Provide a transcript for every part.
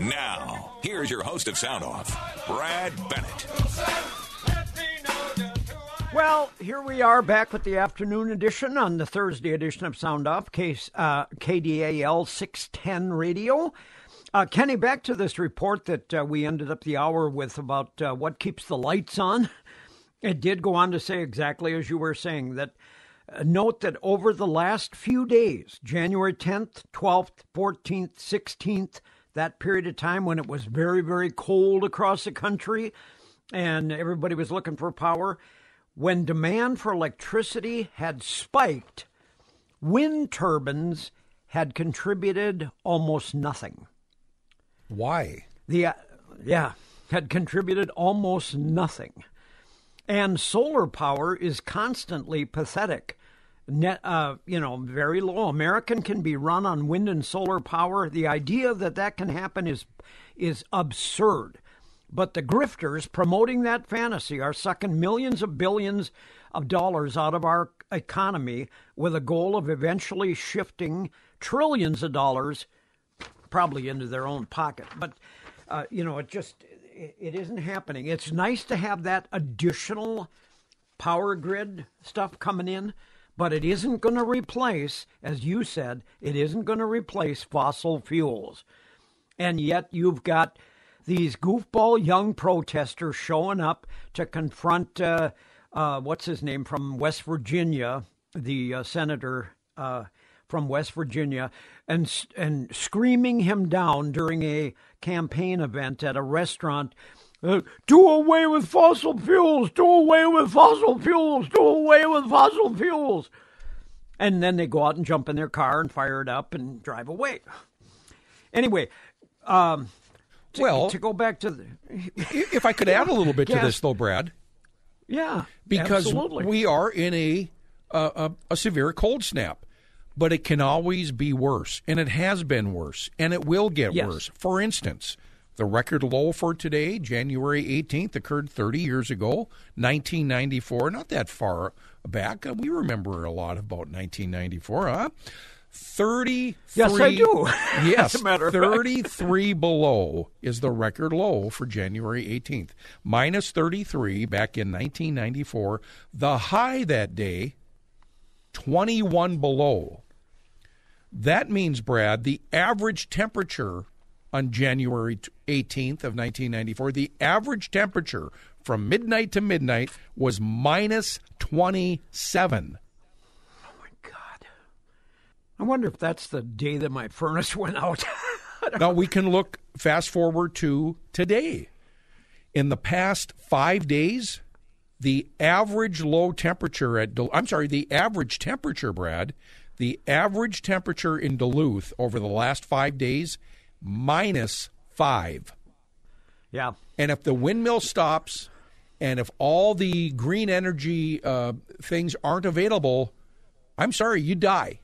Now, here's your host of Sound Off, Brad Bennett. Well, here we are back with the afternoon edition on the Thursday edition of Sound Off, case, uh, KDAL 610 radio. Uh, Kenny, back to this report that uh, we ended up the hour with about uh, what keeps the lights on. It did go on to say exactly as you were saying that uh, note that over the last few days, January 10th, 12th, 14th, 16th, that period of time when it was very, very cold across the country and everybody was looking for power, when demand for electricity had spiked, wind turbines had contributed almost nothing. Why? The uh, yeah had contributed almost nothing, and solar power is constantly pathetic. Net, uh, you know, very low. American can be run on wind and solar power. The idea that that can happen is is absurd. But the grifters promoting that fantasy are sucking millions of billions of dollars out of our economy with a goal of eventually shifting trillions of dollars probably into their own pocket. But uh, you know, it just it, it isn't happening. It's nice to have that additional power grid stuff coming in, but it isn't going to replace, as you said, it isn't going to replace fossil fuels. And yet you've got these goofball young protesters showing up to confront uh, uh, what's his name from West Virginia, the uh, senator uh, from West Virginia, and and screaming him down during a campaign event at a restaurant. Uh, do away with fossil fuels! Do away with fossil fuels! Do away with fossil fuels! And then they go out and jump in their car and fire it up and drive away. Anyway, um, to, well, to go back to the, if I could add a little bit to this, though, Brad. Yeah, because absolutely. we are in a, a a severe cold snap, but it can always be worse, and it has been worse, and it will get Yes. worse. For instance, the record low for today, January 18th, occurred 30 years ago, 1994. Not that far back. Uh, We remember a lot about 1994, huh? 33. Yes, I do. Yes, As a matter of fact. 33 below is the record low for January 18th. Minus 33 back in 1994. The high that day, 21 below. That means, Brad, the average temperature on January 18th of 1994, the average temperature from midnight to midnight was minus 27. Oh my God, I wonder if that's the day that my furnace went out. Now we can look fast forward to today. In the past five days, the average low temperature at Dul- I'm sorry, the average temperature, Brad, the average temperature in Duluth over the last five days, minus five. yeah, And if the windmill stops, and if all the green energy uh, things aren't available, I'm sorry, you die.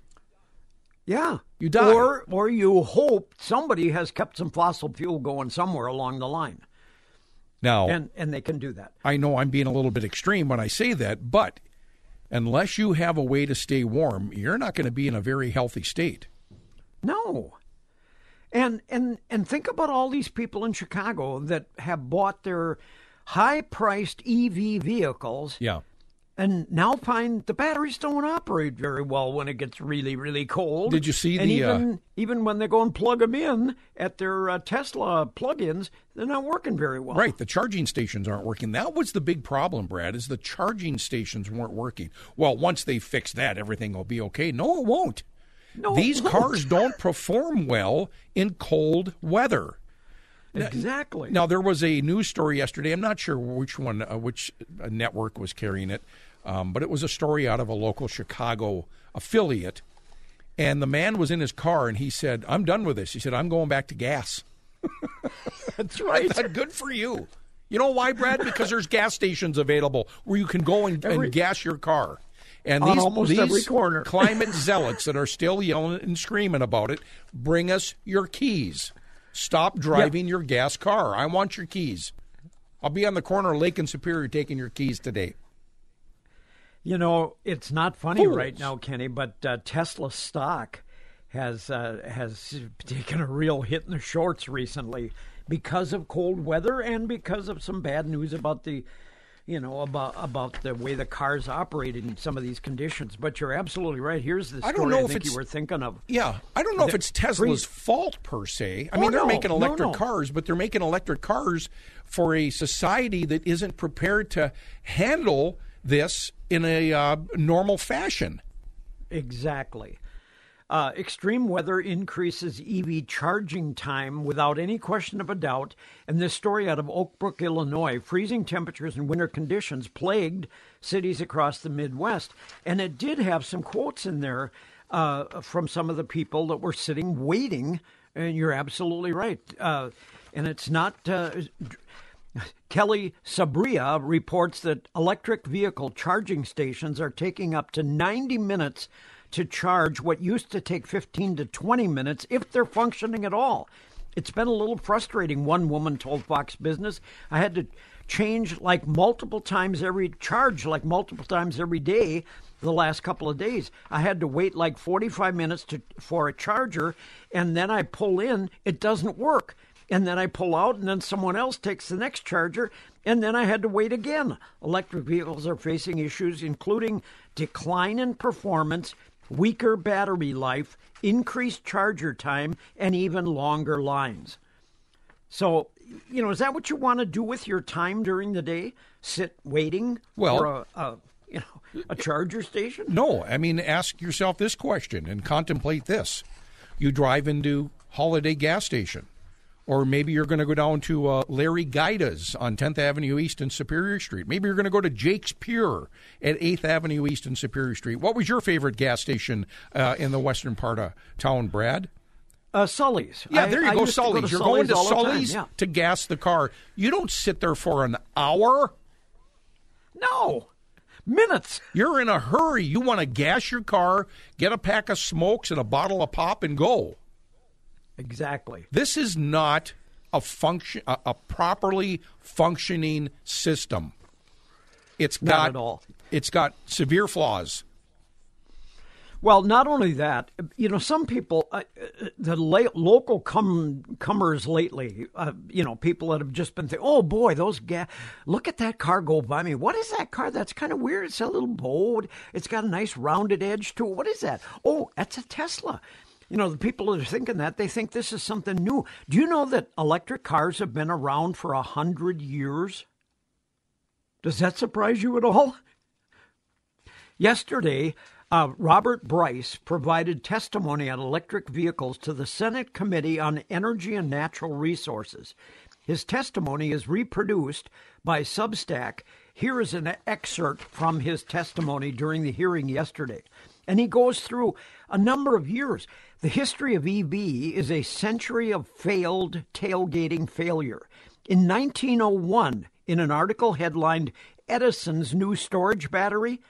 yeah, You die. or or you hope somebody has kept some fossil fuel going somewhere along the line, Now, and and they can do that. I know I'm being a little bit extreme when I say that, but unless you have a way to stay warm, you're not going to be in a very healthy state. No. And and and think about all these people in Chicago that have bought their high-priced EV vehicles Yeah. and now find the batteries don't operate very well when it gets really really cold. Did you see and the, uh, even even when they go and plug them in at their uh, Tesla plug-ins, they're not working very well. Right, the charging stations aren't working. That was the big problem, Brad, is the charging stations weren't working. Well, once they fix that, everything will be okay. No, it won't. No, These cars don't perform well in cold weather. Exactly. Now there was a news story yesterday. I'm not sure which one, uh, which uh, network was carrying it, um, but it was a story out of a local Chicago affiliate. And the man was in his car, and he said, "I'm done with this." He said, "I'm going back to gas." That's right. thought, good for you. You know why, Brad? Because there's gas stations available where you can go and, Every- and gas your car. And these, almost these every corner. climate zealots that are still yelling and screaming about it, bring us your keys. Stop driving your gas car. I want your keys. I'll be on the corner of Lake and Superior taking your keys today. You know, it's not funny Fools. right now, Kenny, but uh, Tesla stock has uh, has taken a real hit in the shorts recently because of cold weather and because of some bad news about the you know about about the way the cars operate in some of these conditions. But you're absolutely right. Here's the story I don't know I if think you were thinking of. Yeah, I don't know if it's Tesla's freeze- fault per se. I Oh, mean, they're no, making no, electric no. cars, but they're making electric cars for a society that isn't prepared to handle this in a uh, normal fashion. Exactly. Uh, extreme weather increases EV charging time without any question of a doubt. And this story out of Oak Brook, Illinois freezing temperatures and winter conditions plagued cities across the Midwest. And it did have some quotes in there uh, from some of the people that were sitting waiting. And you're absolutely right. Uh, and it's not. Uh, Kelly Sabria reports that electric vehicle charging stations are taking up to 90 minutes to charge what used to take 15 to 20 minutes if they're functioning at all. It's been a little frustrating, one woman told Fox Business. I had to change like multiple times every charge, like multiple times every day the last couple of days. I had to wait like 45 minutes to, for a charger, and then I pull in, it doesn't work and then I pull out, and then someone else takes the next charger, and then I had to wait again. Electric vehicles are facing issues including decline in performance, weaker battery life, increased charger time, and even longer lines. So, you know, is that what you want to do with your time during the day? Sit waiting Well- for a, a you know a charger station? No, I mean, ask yourself this question and contemplate this. You drive into Holiday gas station, or maybe you're going to go down to uh, Larry Guida's on 10th Avenue East and Superior Street. Maybe you're going to go to Jake's Pure at 8th Avenue East and Superior Street. What was your favorite gas station uh, in the western part of town, Brad? Uh, Sully's. Yeah, there you I go, to Sully's. to You're going to the time, Sully's yeah. to gas the car. You don't sit there for an hour. No, minutes. You're in a hurry. You want to gas your car, get a pack of smokes and a bottle of pop, and go. Exactly. This is not a function, a, a properly functioning system. It's Not got at all. It's got severe flaws. Well, not only that, you know, some people, uh, the la- local com- comers lately, uh, you know, people that have just been thinking, oh boy, those gas, look at that car go by me. What is that car? That's kind of weird. It's a little bold. It's got a nice rounded edge to it. What is that? Oh, that's a Tesla. You know, the people that are thinking that, they think this is something new. Do you know that electric cars have been around for a hundred years? Does that surprise you at all? Yesterday, uh, Robert Bryce provided testimony on electric vehicles to the Senate Committee on Energy and Natural Resources. His testimony is reproduced by Substack. Here is an excerpt from his testimony during the hearing yesterday. And he goes through a number of years. The history of EV is a century of failed tailgating failure. In 1901, in an article headlined Edison's New Storage Battery,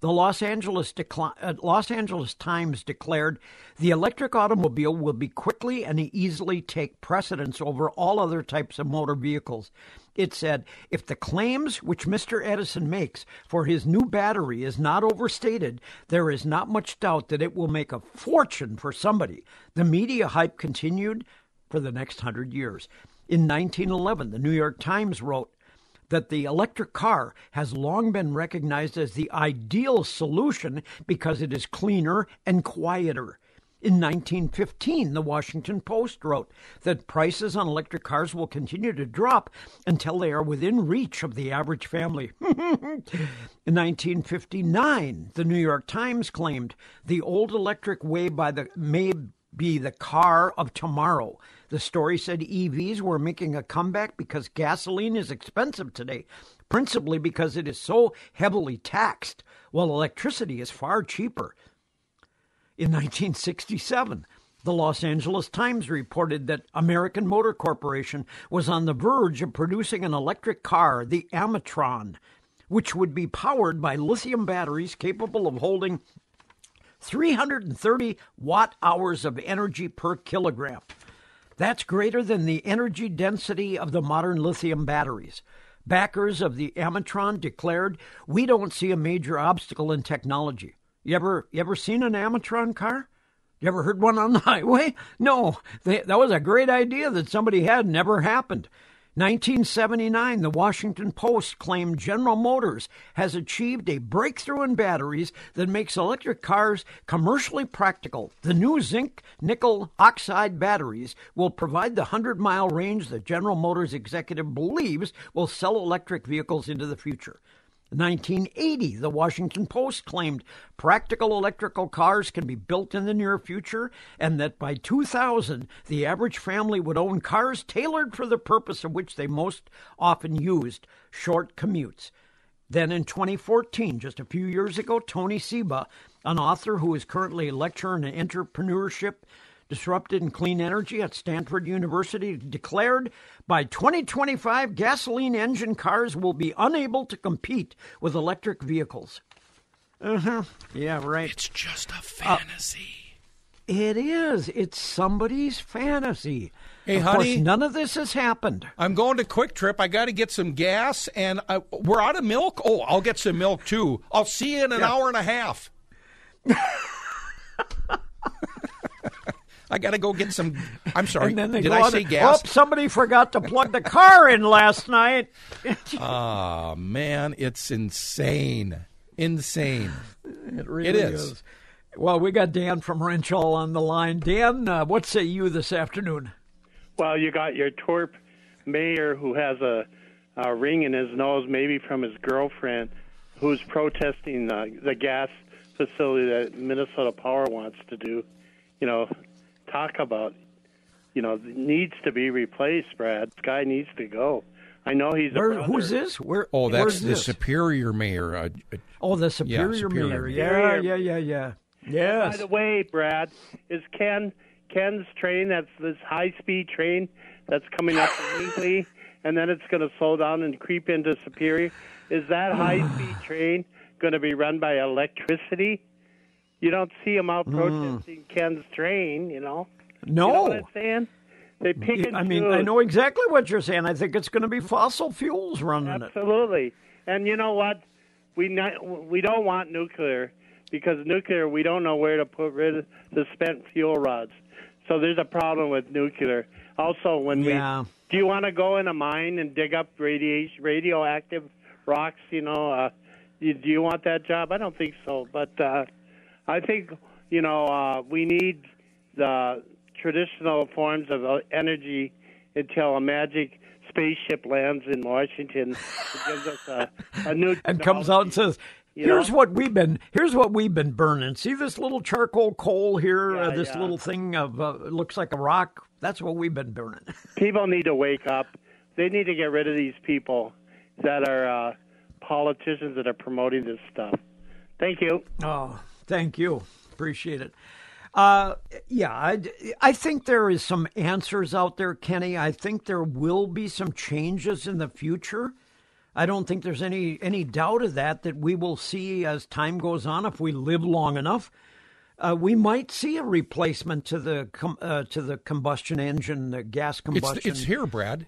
the Los Angeles, uh, Los Angeles Times declared the electric automobile will be quickly and easily take precedence over all other types of motor vehicles. It said, if the claims which Mr. Edison makes for his new battery is not overstated, there is not much doubt that it will make a fortune for somebody. The media hype continued for the next hundred years. In 1911, the New York Times wrote, that the electric car has long been recognized as the ideal solution because it is cleaner and quieter. In 1915, the Washington Post wrote that prices on electric cars will continue to drop until they are within reach of the average family. In 1959, the New York Times claimed the old electric way by the may be the car of tomorrow. The story said EVs were making a comeback because gasoline is expensive today, principally because it is so heavily taxed, while electricity is far cheaper. In 1967, the Los Angeles Times reported that American Motor Corporation was on the verge of producing an electric car, the Amitron, which would be powered by lithium batteries capable of holding 330 watt hours of energy per kilogram. That's greater than the energy density of the modern lithium batteries. Backers of the Amitron declared, "We don't see a major obstacle in technology. You ever you ever seen an Amitron car? You ever heard one on the highway? No, they, that was a great idea that somebody had. Never happened. 1979, the Washington Post claimed General Motors has achieved a breakthrough in batteries that makes electric cars commercially practical. The new zinc nickel oxide batteries will provide the 100 mile range that General Motors executive believes will sell electric vehicles into the future. 1980, the Washington Post claimed practical electrical cars can be built in the near future, and that by 2000, the average family would own cars tailored for the purpose of which they most often used short commutes. Then in 2014, just a few years ago, Tony Seba, an author who is currently a lecturer in entrepreneurship disrupted in clean energy at Stanford University declared by 2025 gasoline engine cars will be unable to compete with electric vehicles. Uh huh. Yeah, right. It's just a fantasy. Uh, it is. It's somebody's fantasy. Hey, of honey, course, none of this has happened. I'm going to Kwik Trip. I got to get some gas, and I, we're out of milk. Oh, I'll get some milk too. I'll see you in an yeah. hour and a half. I got to go get some. I'm sorry. Did I say gas? Oh, somebody forgot to plug the car in last night. oh man, it's insane, insane. It really it is. is. Well, we got Dan from Wrenshall on the line. Dan, uh, what say you this afternoon? Well, you got your twerp mayor who has a, a ring in his nose, maybe from his girlfriend, who's protesting uh, the gas facility that Minnesota Power wants to do. You know, talk about, you know, needs to be replaced. Brad, this guy needs to go. I know he's. Where, who's this? Where? Oh, that's the this? superior mayor. Uh, oh, the superior, yeah, superior mayor. Yeah, yeah, yeah, yeah. Yes. By the way, Brad, is Ken Ken's train? That's this high-speed train that's coming up from Hinckley, and then it's going to slow down and creep into Superior. Is that high-speed train going to be run by electricity? You don't see them out hmm. protesting mm. Ken's train, you know. No. You know what I'm saying? They pick and I mean, I know exactly what you're saying. I think it's going to be fossil fuels running Absolutely. it. Absolutely. And you know what? We not, we don't want nuclear because nuclear we don't know where to put rid of the spent fuel rods. So there's a problem with nuclear. Also, when yeah. we do you want to go in a mine and dig up radiation radioactive rocks? You know, uh, do you want that job? I don't think so. But uh, I think you know uh, we need the traditional forms of uh, energy until a magic spaceship lands in Washington. It gives us a, a new and comes out and says. here's know? what we've been. Here's what we've been burning. See this little charcoal coal here. Yeah, uh, this yeah. little thing of uh, looks like a rock. That's what we've been burning. people need to wake up. They need to get rid of these people that are uh, politicians that are promoting this stuff. Thank you. Oh, Thank you. Appreciate it. Uh, yeah, I, I think there is some answers out there, Kenny. I think there will be some changes in the future. I don't think there's any any doubt of that that we will see as time goes on if we live long enough. Uh, we might see a replacement to the com- uh, to the combustion engine, the gas combustion. It's, it's here, Brad.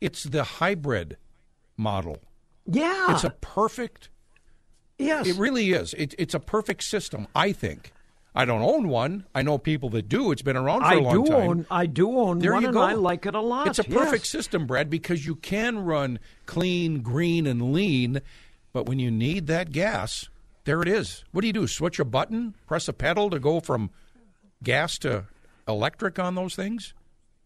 It's the hybrid model. Yeah, it's a perfect Yes. It really is. It, it's a perfect system, I think. I don't own one. I know people that do. It's been around for I a long do time. Own, I do own there one, you and go. I like it a lot. It's a perfect yes. system, Brad, because you can run clean, green, and lean, but when you need that gas, there it is. What do you do? Switch a button, press a pedal to go from gas to electric on those things?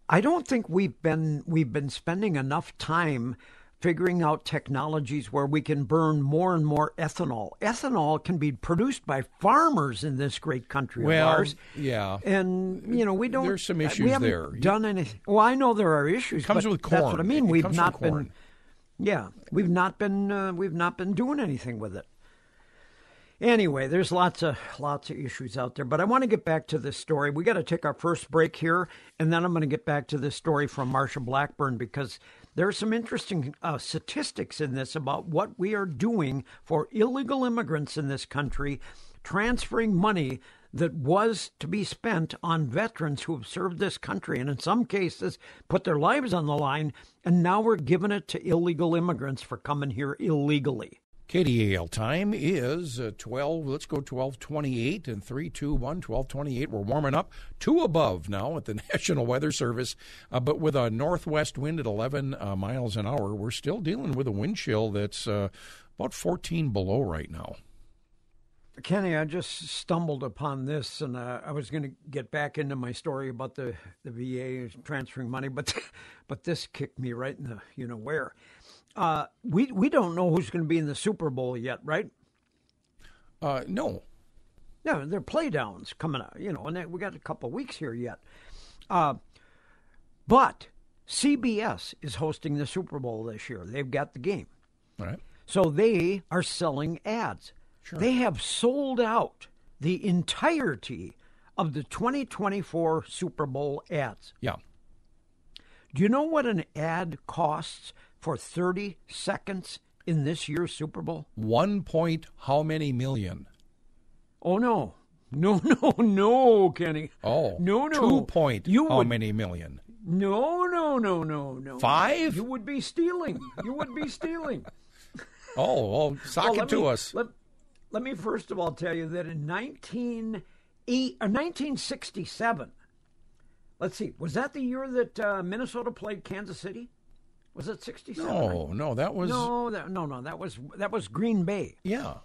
I don't think we've been we've been spending enough time figuring out technologies where we can burn more and more ethanol. Ethanol can be produced by farmers in this great country well, of ours. Yeah, and you know we don't. There's some issues we haven't there. Done anything? Well, I know there are issues. It comes but with corn. That's what I mean. It we've not been. Yeah, we've not been. Uh, we've not been doing anything with it. Anyway, there's lots of lots of issues out there, but I want to get back to this story. We got to take our first break here, and then I'm going to get back to this story from Marsha Blackburn because there are some interesting uh, statistics in this about what we are doing for illegal immigrants in this country, transferring money that was to be spent on veterans who have served this country and in some cases put their lives on the line, and now we're giving it to illegal immigrants for coming here illegally. KDAL time is uh, 12, let's go 1228 and 321, 1228. We're warming up two above now at the National Weather Service, uh, but with a northwest wind at 11 uh, miles an hour, we're still dealing with a wind chill that's uh, about 14 below right now. Kenny, I just stumbled upon this, and uh, I was going to get back into my story about the, the VA transferring money, but but this kicked me right in the you know where. Uh, we we don't know who's going to be in the Super Bowl yet, right? Uh, no. Yeah, they're play downs coming up, you know, and we got a couple weeks here yet. Uh, but CBS is hosting the Super Bowl this year. They've got the game. All right. So they are selling ads. Sure. They have sold out the entirety of the 2024 Super Bowl ads. Yeah. Do you know what an ad costs for 30 seconds in this year's Super Bowl? One point, how many million? Oh, no. No, no, no, Kenny. Oh, no, no. Two point, You how would- many million? No, no, no, no, no. Five? You would be stealing. You would be stealing. Oh, well, sock Well, it to me- us. Let, let me first of all tell you that in 19, eight, uh, 1967, let's see, was that the year that uh, Minnesota played Kansas City? Was it 67? No, no, that was. No, that, no, no. That was that was Green Bay, Yeah.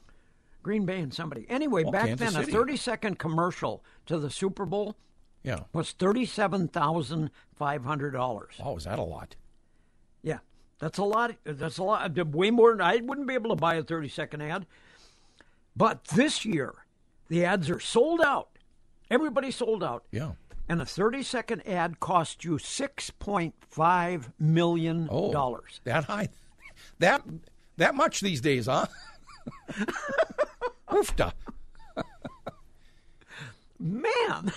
Green Bay, and somebody. Anyway, Oh, back Kansas then, City. a thirty-second commercial to the Super Bowl Yeah. was thirty-seven thousand five hundred dollars. Wow, is that a lot? Yeah, that's a lot. That's a lot. Uh, way more I wouldn't be able to buy a 30 second ad. But this year, the ads are sold out. Everybody sold out. Yeah. And a 30 second ad cost you $6.5 million. Oh, that high, that that much these days, huh? Oofta. Man,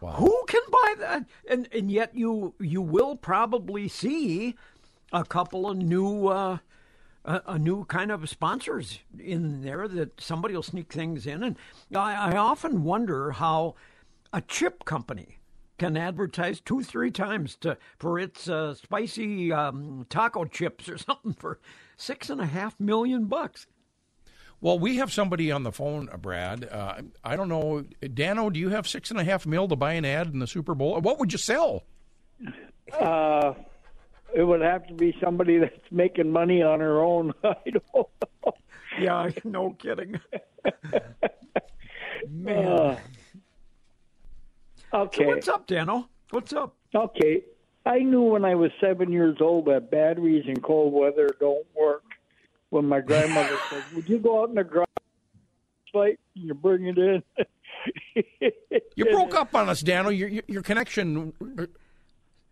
Wow. who can buy that? And and yet you you will probably see a couple of new uh, a, a new kind of sponsors in there that somebody will sneak things in, and I, I often wonder how a chip company can advertise two three times to for its uh, spicy um, taco chips or something for six and a half million bucks. Well, we have somebody on the phone, uh, Brad. Uh, I don't know, Danno. Do you have six and a half mil to buy an ad in the Super Bowl? What would you sell? Uh, it would have to be somebody that's making money on her own. I don't know. Yeah, no kidding. Man. Okay. So what's up, Danno? What's up? Okay. I knew when I was seven years old that batteries in cold weather don't work. When my grandmother said, "Would you go out in the garage light and you bring it in?" You broke up on us, Danno. Your your, your connection.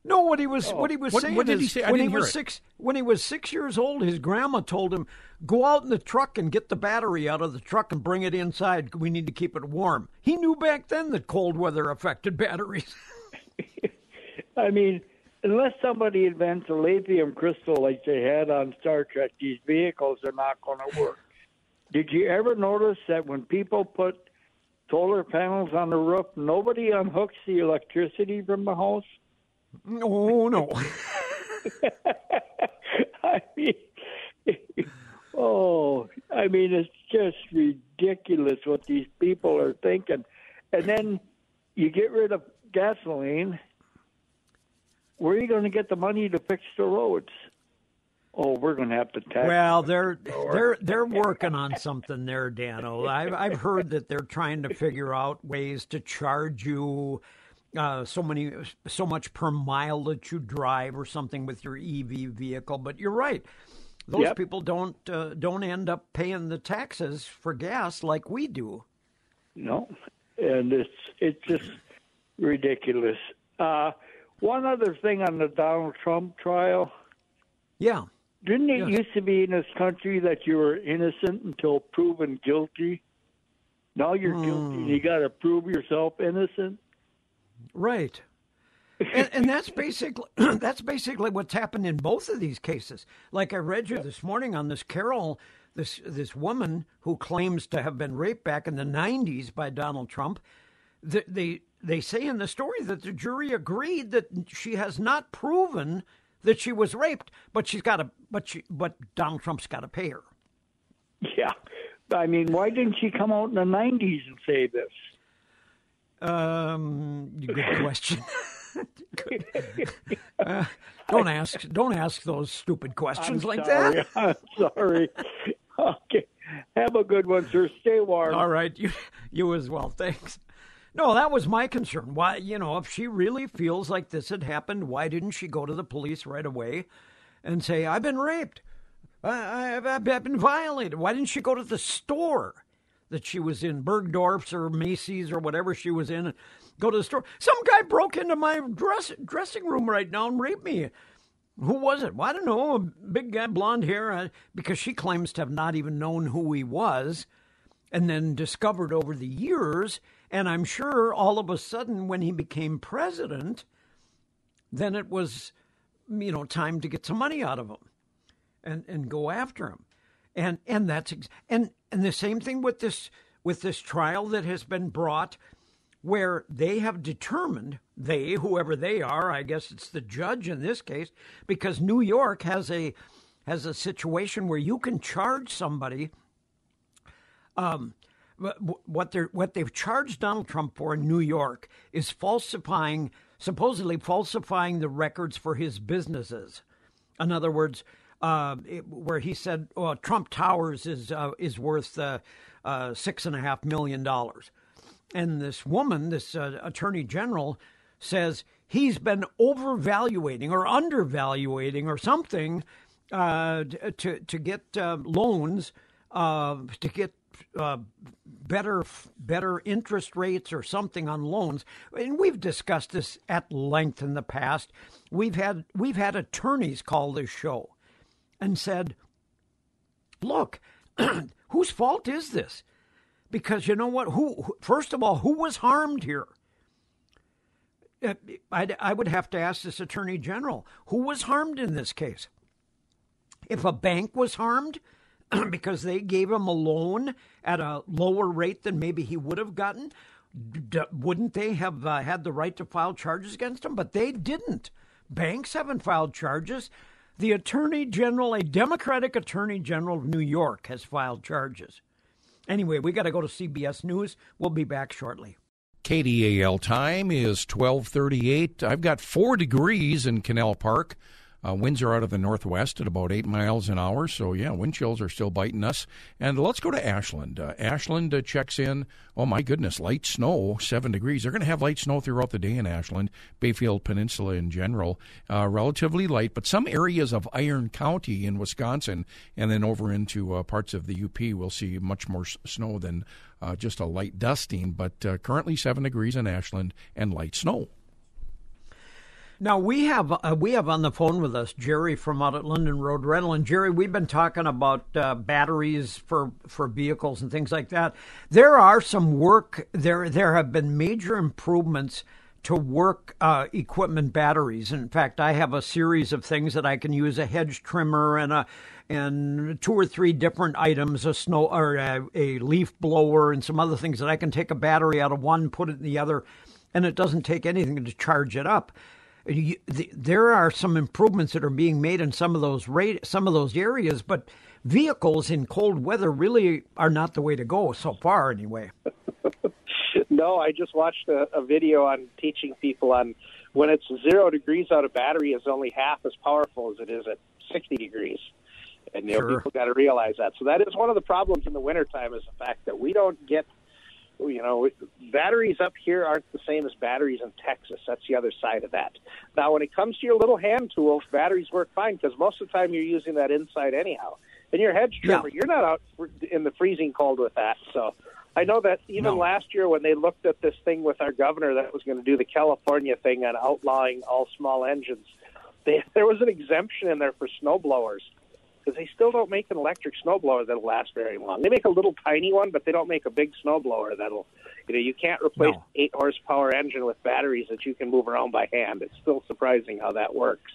No, what he was oh. what he was What- saying what did he say? I when he didn't was it. six when he was six years old, his grandma told him, "Go out in the truck and get the battery out of the truck and bring it inside. We need to keep it warm." He knew back then that cold weather affected batteries. I mean, unless somebody invents a lithium crystal like they had on Star Trek, these vehicles are not going to work. Did you ever notice that when people put solar panels on the roof, nobody unhooks the electricity from the house? Oh, no, no. I mean, oh, I mean, it's just ridiculous what these people are thinking. And then you get rid of gasoline. Where are you going to get the money to fix the roads? Oh, we're going to have to tax. Well, they're they're they're working on something there, Danno. I've I've heard that they're trying to figure out ways to charge you uh, so many so much per mile that you drive or something with your EV vehicle. But you're right; those Yep. people don't uh, don't end up paying the taxes for gas like we do. No, and it's it's just ridiculous. Uh, one other thing on the Donald Trump trial. Yeah, Didn't it used to be in this country that you were innocent until proven guilty? Now you're guilty. and You got to prove yourself innocent. Right. and, and that's basically that's basically what's happened in both of these cases. Like I read you this morning on this Carol, this this woman who claims to have been raped back in the '90s by Donald Trump. They they, they say in the story that the jury agreed that she has not proven that she was raped, but she's got to but she but Donald Trump's got to pay her. Yeah. I mean, why didn't she come out in the 90s and say this? Um, good question. uh, don't ask. Don't ask those stupid questions I'm like sorry. that. I'm sorry. Okay. Have a good one, sir. Stay warm. All right, you you as well. Thanks. No, that was my concern. Why, you know, if she really feels like this had happened, why didn't she go to the police right away and say, "I've been raped, I, have I've been violated"? Why didn't she go to the store that she was in, Bergdorf's or Macy's or whatever she was in, and go to the store? Some guy broke into my dress, dressing room right now and raped me. Who was it? Well, I don't know. A big guy, blonde hair, uh, because she claims to have not even known who he was, and then discovered over the years and I'm sure all of a sudden, when he became president, then it was, you know, time to get some money out of him and, and go after him. And and that's ex- and and the same thing with this with this trial that has been brought where they have determined they whoever they are i guess it's the judge in this case because new york has a has a situation where you can charge somebody um, what they what they've charged Donald Trump for in New York is falsifying, supposedly falsifying the records for his businesses. In other words, uh, it, where he said well, Trump Towers is uh, is worth uh, uh six and a half million dollars, and this woman, this uh, attorney general, says he's been overvaluating or undervaluating or something uh, to to get loans to get better better interest rates or something on loans. And we've discussed this at length in the past. We've had we've had attorneys call this show and said, "Look, whose fault is this?" Because you know what? Who first of all, who was harmed here? Uh, I'd, I would have to ask this attorney general who was harmed in this case. If a bank was harmed, because they gave him a loan at a lower rate than maybe he would have gotten, wouldn't they have uh, had the right to file charges against him? But they didn't. Banks haven't filed charges. The Attorney General, a Democratic Attorney General of New York, has filed charges. Anyway, we got to go to CBS News. We'll be back shortly. KDAL time is 1238. I've got four degrees in Canal Park. Uh, winds are out of the northwest at about eight miles an hour, so yeah, wind chills are still biting us. And let's go to Ashland. Uh, Ashland uh, checks in. Oh my goodness, light snow, seven degrees. They're going to have light snow throughout the day in Ashland, Bayfield Peninsula in general. Uh, relatively light, but some areas of Iron County in Wisconsin, and then over into uh, parts of the UP, we'll see much more s- snow than uh, just a light dusting. But currently seven degrees in Ashland and light snow. Now we have uh, we have on the phone with us Jerry from out at London Road Rental, and Jerry, we've been talking about uh, batteries for for vehicles and things like that. There are some work there. There have been major improvements to work uh, equipment batteries. In fact, I have a series of things that I can use: a hedge trimmer and a and two or three different items, a snow or a, a leaf blower, and some other things that I can take a battery out of one, put it in the other, and it doesn't take anything to charge it up you, the, there are some improvements that are being made in some of those rate, some of those areas, but vehicles in cold weather really are not the way to go so far, anyway. no, I just watched a, a video on teaching people on when it's zero degrees out, a battery is only half as powerful as it is at 60 degrees. And you know, sure. people got to realize that. So that is one of the problems in the wintertime is the fact that we don't get you know, batteries up here aren't the same as batteries in Texas. That's the other side of that. Now, when it comes to your little hand tools, batteries work fine because most of the time you're using that inside anyhow. And your hedge trimmer, yeah. you're not out in the freezing cold with that. So I know that even no. last year when they looked at this thing with our governor that was going to do the California thing on outlawing all small engines, they, there was an exemption in there for snow blowers because they still don't make an electric snowblower that'll last very long. They make a little tiny one, but they don't make a big snowblower that'll, you know, you can't replace no. eight horsepower engine with batteries that you can move around by hand. It's still surprising how that works.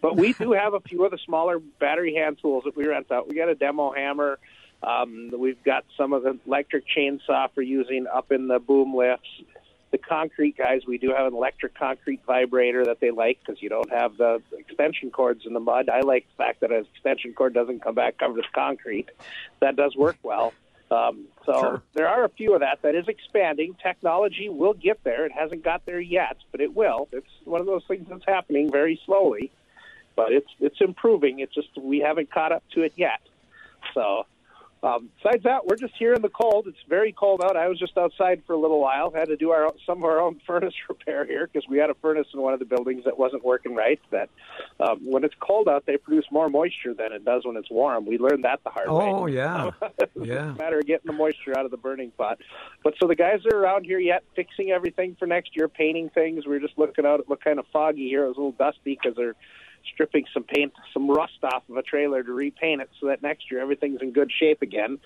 But we do have a few of the smaller battery hand tools that we rent out. We got a demo hammer. Um, we've got some of the electric chainsaw for using up in the boom lifts. The concrete guys, we do have an electric concrete vibrator that they like because you don't have the extension cords in the mud. I like the fact that an extension cord doesn't come back covered with concrete. That does work well. Um, so Sure. there are a few of that that is expanding. Technology will get there. It hasn't got there yet, but it will. It's one of those things that's happening very slowly, but it's it's improving. It's just we haven't caught up to it yet. So um, besides that, we're just here in the cold. It's very cold out. I was just outside for a little while. Had to do our some of our own furnace repair here because we had a furnace in one of the buildings that wasn't working right. That um, when it's cold out, they produce more moisture than it does when it's warm. We learned that the hard way. Oh yeah, yeah. It's a matter of getting the moisture out of the burning pot. But so the guys are around here yet, fixing everything for next year, painting things. We are just looking out. It looked kind of foggy here. It was a little dusty because they're stripping some paint, some rust off of a trailer to repaint it, so that next year everything's in good shape again.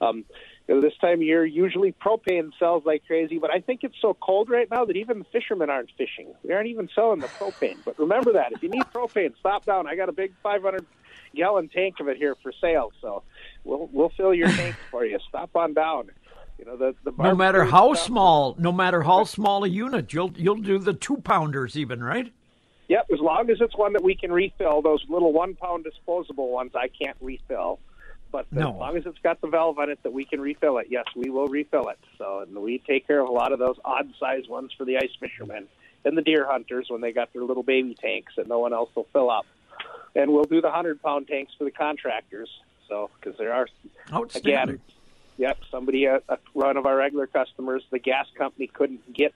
Um, you know, this time of year, usually propane sells like crazy, but I think it's so cold right now that even the fishermen aren't fishing. We aren't even selling the propane. But remember that if you need propane, stop down. I got a big 500 gallon tank of it here for sale, so we'll we'll fill your tank for you. Stop on down. You know the the No matter how stuff- small, no matter how small a unit, you'll you'll do the two pounders even, right? Yep, as long as it's one that we can refill. Those little one pound disposable ones I can't refill. But No. as long as it's got the valve on it that we can refill it, yes, we will refill it. So and we take care of a lot of those odd size ones for the ice fishermen and the deer hunters when they got their little baby tanks that no one else will fill up. And we'll do the hundred pound tanks for the contractors. So because there are Again, yep, somebody, uh, uh, one of our regular customers, the gas company couldn't get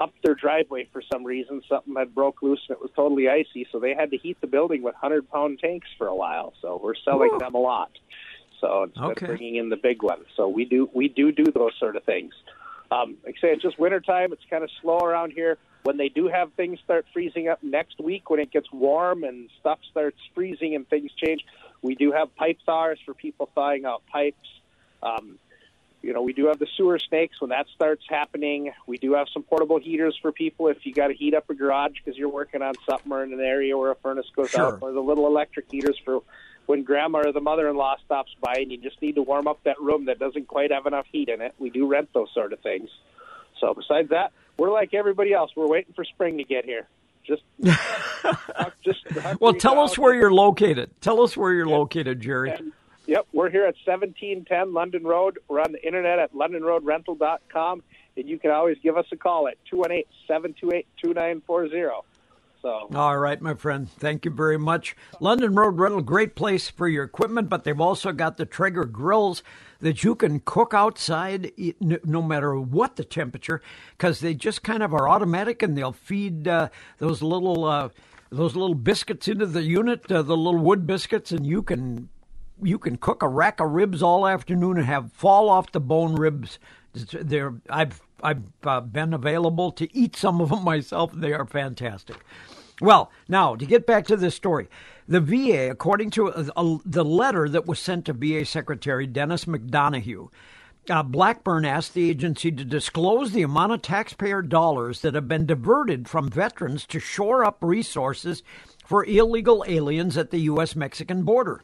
up their driveway for some reason. Something had broke loose and it was totally icy, so they had to heat the building with hundred pound tanks for a while. So we're selling Whoa. them a lot. So instead Okay. of bringing in the big ones, so we do we do do those sort of things. Um, like I say, it's just wintertime. It's kind of slow around here. When they do have things start freezing up next week, when it gets warm and stuff starts freezing and things change, we do have pipe thawers for people thawing out pipes. Um, you know, we do have the sewer snakes when that starts happening. We do have some portable heaters for people if you got to heat up a garage because you're working on something or in an area where a furnace goes Sure. out, or the little electric heaters for when grandma or the mother-in-law stops by and you just need to warm up that room that doesn't quite have enough heat in it. We do rent those sort of things. So besides that, we're like everybody else. We're waiting for spring to get here. Just, just Well, tell us where you're located. Tell us where you're located, Jerry. And, yep, we're here at 1710 London Road. We're on the internet at londonroadrental.com, and you can always give us a call at 218-728-2940. So, All right, my friend. Thank you very much. London Road Rental, great place for your equipment, but they've also got the Traeger grills that you can cook outside no matter what the temperature, because they just kind of are automatic and they'll feed uh, those little uh, those little biscuits into the unit, uh, the little wood biscuits, and you can you can cook a rack of ribs all afternoon and have fall off the bone ribs. They're I've I've uh, been available to eat some of them myself. They are fantastic. Well, now to get back to this story, the VA, according to a, a- the letter that was sent to VA Secretary Dennis McDonough, uh, Blackburn asked the agency to disclose the amount of taxpayer dollars that have been diverted from veterans to shore up resources for illegal aliens at the U.S. Mexican border.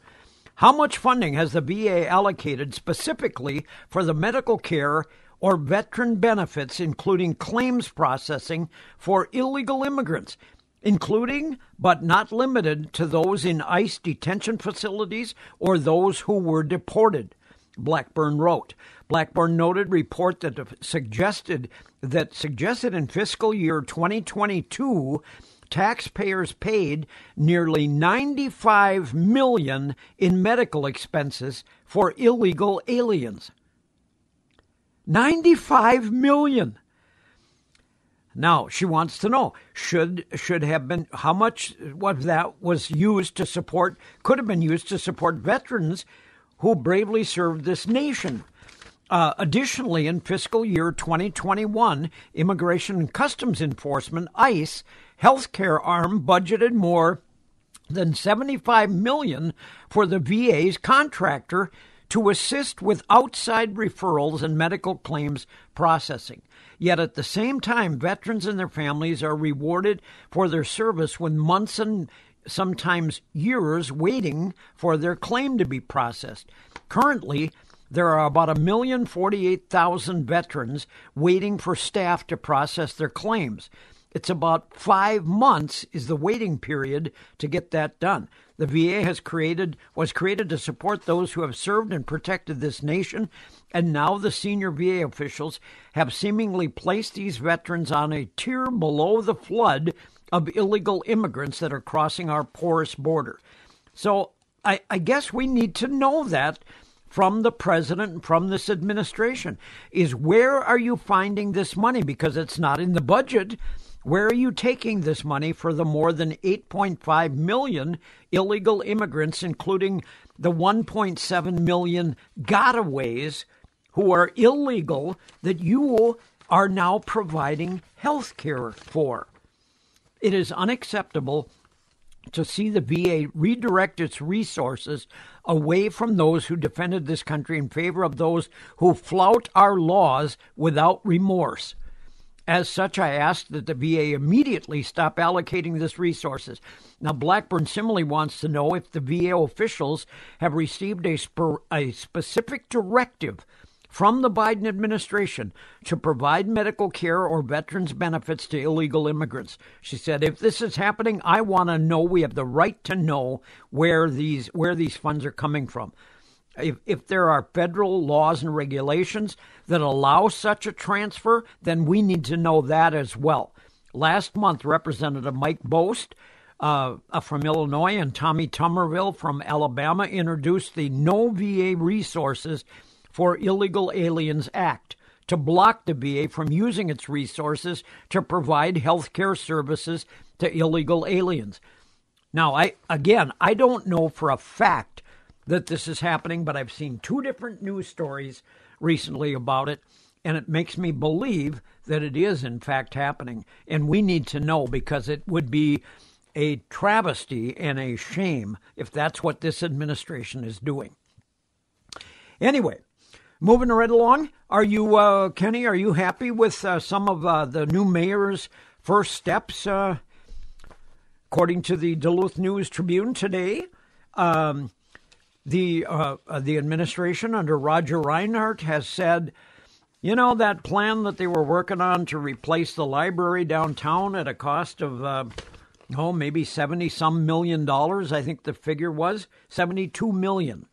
How much funding has the VA allocated specifically for the medical care or veteran benefits, including claims processing for illegal immigrants, including but not limited to those in ICE detention facilities or those who were deported? Blackburn wrote. Blackburn noted report that suggested that suggested in fiscal year 2022 taxpayers paid nearly 95 million in medical expenses for illegal aliens. 95 million. Now she wants to know should should have been how much what that was used to support could have been used to support veterans who bravely served this nation. Uh, additionally, in fiscal year 2021, Immigration and Customs Enforcement (ICE) healthcare arm budgeted more than 75 million for the VA's contractor to assist with outside referrals and medical claims processing. Yet at the same time, veterans and their families are rewarded for their service with months and sometimes years waiting for their claim to be processed. Currently, there are about a million forty-eight thousand veterans waiting for staff to process their claims. It's about five months is the waiting period to get that done. The VA has created was created to support those who have served and protected this nation, and now the senior VA officials have seemingly placed these veterans on a tier below the flood of illegal immigrants that are crossing our porous border. So I, I guess we need to know that from the president and from this administration is where are you finding this money because it's not in the budget where are you taking this money for the more than 8.5 million illegal immigrants including the 1.7 million gotaways who are illegal that you are now providing health care for it is unacceptable to see the VA redirect its resources away from those who defended this country in favor of those who flout our laws without remorse. As such, I ask that the VA immediately stop allocating this resources. Now, Blackburn similarly wants to know if the VA officials have received a, sp- a specific directive from the Biden administration to provide medical care or veterans benefits to illegal immigrants. She said, "If this is happening, I want to know. We have the right to know where these where these funds are coming from. If if there are federal laws and regulations that allow such a transfer, then we need to know that as well." Last month, Representative Mike Bost uh, from Illinois and Tommy Tuberville from Alabama introduced the No VA Resources for Illegal Aliens Act to block the VA from using its resources to provide health care services to illegal aliens. Now, I again, I don't know for a fact that this is happening, but I've seen two different news stories recently about it, and it makes me believe that it is in fact happening, and we need to know because it would be a travesty and a shame if that's what this administration is doing. Anyway, Moving right along, are you, uh, Kenny, are you happy with uh, some of uh, the new mayor's first steps? Uh, according to the Duluth News Tribune today, um, the, uh, uh, the administration under Roger Reinert has said, you know, that plan that they were working on to replace the library downtown at a cost of, oh, maybe 70 some million dollars, I think the figure was 72 million.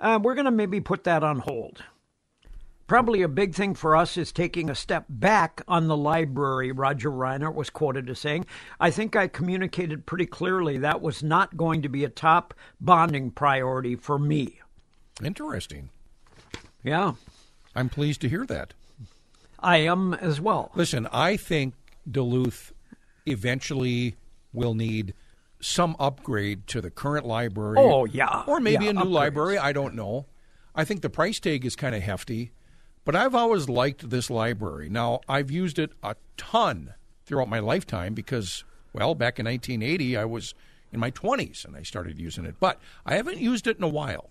Uh, we're going to maybe put that on hold. Probably a big thing for us is taking a step back on the library, Roger Reinert was quoted as saying. I think I communicated pretty clearly that was not going to be a top bonding priority for me. Interesting. Yeah. I'm pleased to hear that. I am as well. Listen, I think Duluth eventually will need some upgrade to the current library. Oh, yeah. Or maybe yeah, a new upgrades. library. I don't know. I think the price tag is kind of hefty, but I've always liked this library. Now, I've used it a ton throughout my lifetime because, well, back in 1980, I was in my 20s and I started using it. But I haven't used it in a while.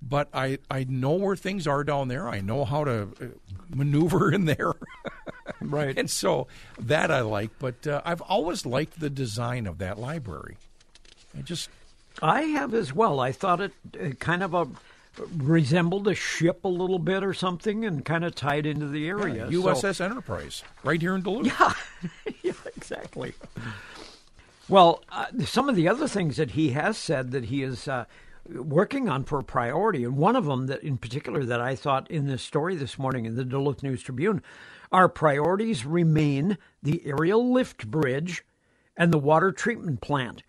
But I, I know where things are down there. I know how to uh, maneuver in there. right. And so that I like, but uh, I've always liked the design of that library. I just I have as well. I thought it uh, kind of a resembled a ship a little bit or something, and kind of tied into the area. yeah, USS So- Enterprise right here in Duluth. Yeah, yeah, exactly. Well, uh, some of the other things that he has said that he is uh, working on for a priority, and one of them that in particular that I thought in this story this morning in the Duluth News Tribune, our priorities remain the aerial lift bridge and the water treatment plant.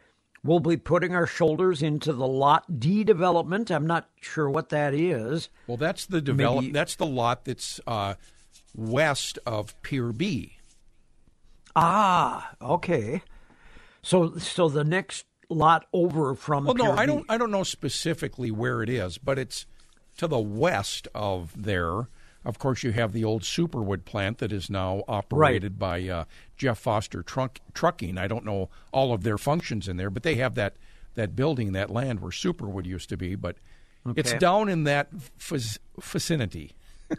We'll be putting our shoulders into the Lot D development. I'm not sure what that is. Well, that's the develop. Maybe- That's the lot that's uh, west of Pier B. Ah, okay. So, so the next lot over from. Well, no, Pier I B. don't. I don't know specifically where it is, but it's to the west of there. Of course, you have the old Superwood plant that is now operated by uh, Jeff Foster Trunk, Trucking. I don't know all of their functions in there, but they have that that building, that land where Superwood used to be. But it's down in that vic- vicinity.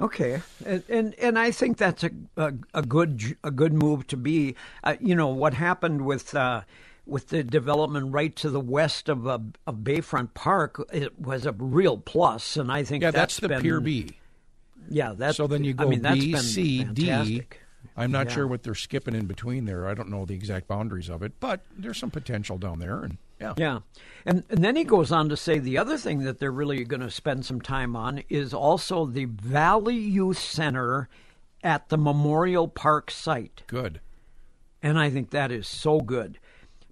Okay, and and, and I think that's a, a a good a good move to be. Uh, you know what happened with uh, with the development right to the west of uh, of Bayfront Park, it was a real plus, and I think Yeah, that's, the been, Pier B. Yeah, that's So then you go I mean, that's B, been C, D. I'm not Yeah. sure what they're skipping in between there. I don't know the exact boundaries of it, but there's some potential down there. And yeah, Yeah. And, and then he goes on to say the other thing that they're really going to spend some time on is also the Valley Youth Center at the Memorial Park site. good. And I think that is so good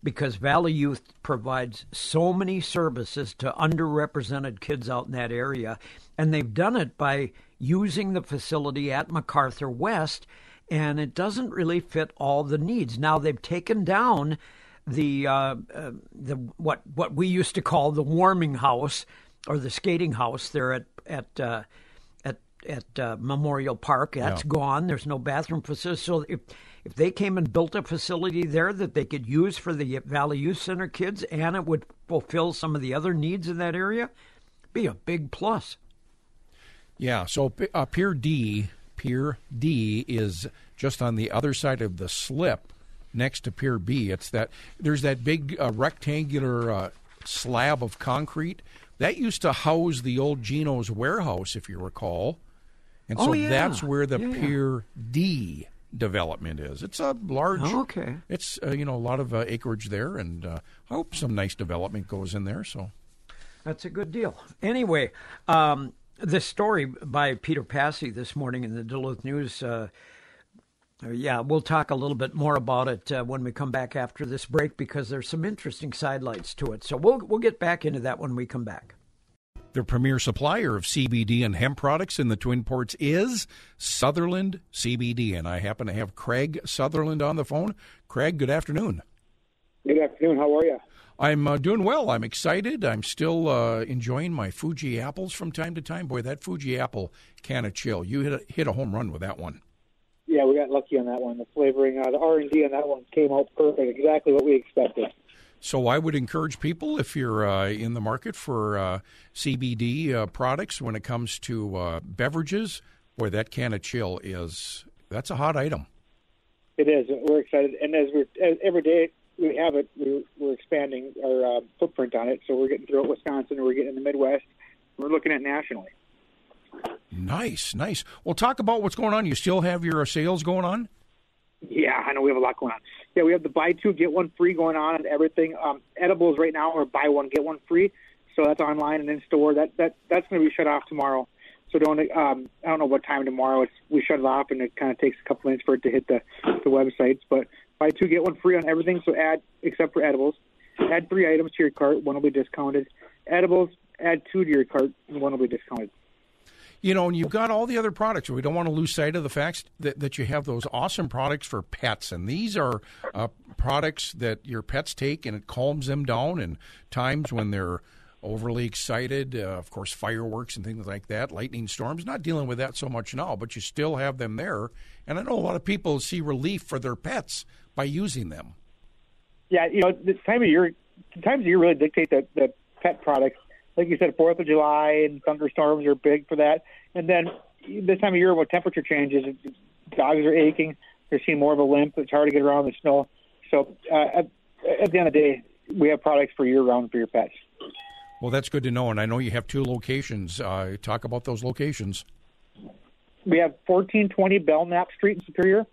because Valley Youth provides so many services to underrepresented kids out in that area. And they've done it by using the facility at MacArthur West, and it doesn't really fit all the needs. Now they've taken down the uh, uh, the what what we used to call the warming house or the skating house there at at uh, at at uh, Memorial Park. That's Yeah. gone. There's no bathroom facility. So if if they came and built a facility there that they could use for the Valley Youth Center kids, and it would fulfill some of the other needs in that area, be a big plus. Yeah, so uh, Pier D, Pier D is just on the other side of the slip next to Pier B. It's that there's that big uh, rectangular uh, slab of concrete that used to house the old Jeno's warehouse, if you recall. And so Oh, yeah. that's where the Yeah, yeah. Pier D development is. It's a large. Oh, okay. It's uh, you know a lot of uh, acreage there, and uh, I hope some nice development goes in there. So That's a good deal. Anyway, um, this story by Peter Passi this morning in the Duluth News. Uh, uh, yeah, we'll talk a little bit more about it uh, when we come back after this break because there's some interesting sidelights to it. So we'll we'll get back into that when we come back. The premier supplier of CBD and hemp products in the Twin Ports is Sutherland CBD. And I happen to have Craig Sutherland on the phone. Craig, good afternoon. Good afternoon. How are you? I'm uh, doing well. I'm excited. I'm still uh, enjoying my Fuji apples from time to time. Boy, that Fuji apple can of chill. You hit a, hit a home run with that one. Yeah, we got lucky on that one. The flavoring, uh, the R and D on that one came out perfect. Exactly what we expected. So I would encourage people if you're uh, in the market for uh, CBD uh, products when it comes to uh, beverages. Boy, that can of chill is that's a hot item. It is. We're excited, and as we're as every day we have it, we're, we're expanding our uh, footprint on it. So we're getting throughout Wisconsin, we're getting in the Midwest. We're looking at nationally. Nice, nice. Well, talk about what's going on. You still have your uh, sales going on? Yeah, I know we have a lot going on. Yeah, we have the buy two get one free going on and everything. Um, edibles right now are buy one get one free, so that's online and in store. That that that's going to be shut off tomorrow. So don't um, I don't know what time tomorrow. It's we shut it off and it kind of takes a couple minutes for it to hit the the websites. But buy two get one free on everything. So add except for edibles, add three items to your cart. One will be discounted. Edibles, add two to your cart. and One will be discounted. You know, and you've got all the other products. We don't want to lose sight of the facts that, that you have those awesome products for pets. And these are uh, products that your pets take and it calms them down in times when they're overly excited. Uh, of course, fireworks and things like that, lightning storms. Not dealing with that so much now, but you still have them there. And I know a lot of people see relief for their pets by using them. Yeah, you know, this time of year, times of year really dictate the, the pet products. Like you said, Fourth of July and thunderstorms are big for that. And then this time of year, when temperature changes, dogs are aching. They're seeing more of a limp. It's hard to get around the snow. So uh, at, at the end of the day, we have products for year round for your pets. Well, that's good to know. And I know you have two locations. Uh, talk about those locations. We have 1420 Belknap Street in Superior,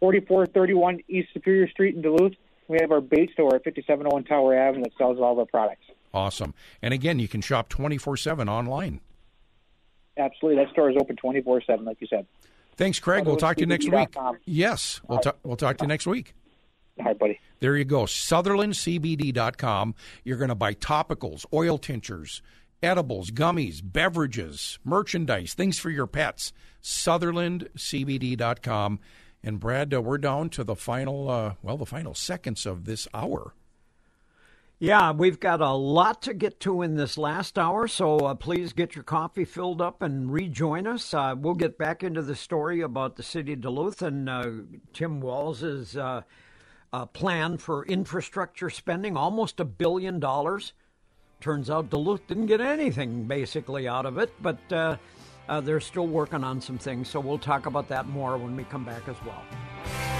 4431 East Superior Street in Duluth. We have our bait store at 5701 Tower Avenue that sells all of our products. Awesome. And again, you can shop 24 7 online. Absolutely, that store is open 24 seven, like you said. Thanks, Craig. We'll talk to you next week. Yes, we'll, ta- we'll talk to you next week. All right, buddy. There you go. SutherlandCBD.com. You're going to buy topicals, oil tinctures, edibles, gummies, beverages, merchandise, things for your pets. SutherlandCBD.com. And Brad, uh, we're down to the final, uh, well, the final seconds of this hour. Yeah, we've got a lot to get to in this last hour, so uh, please get your coffee filled up and rejoin us. Uh, we'll get back into the story about the city of Duluth and uh, Tim Walz's uh, uh, plan for infrastructure spending, almost a billion dollars. Turns out Duluth didn't get anything basically out of it, but uh, they're still working on some things, so we'll talk about that more when we come back as well.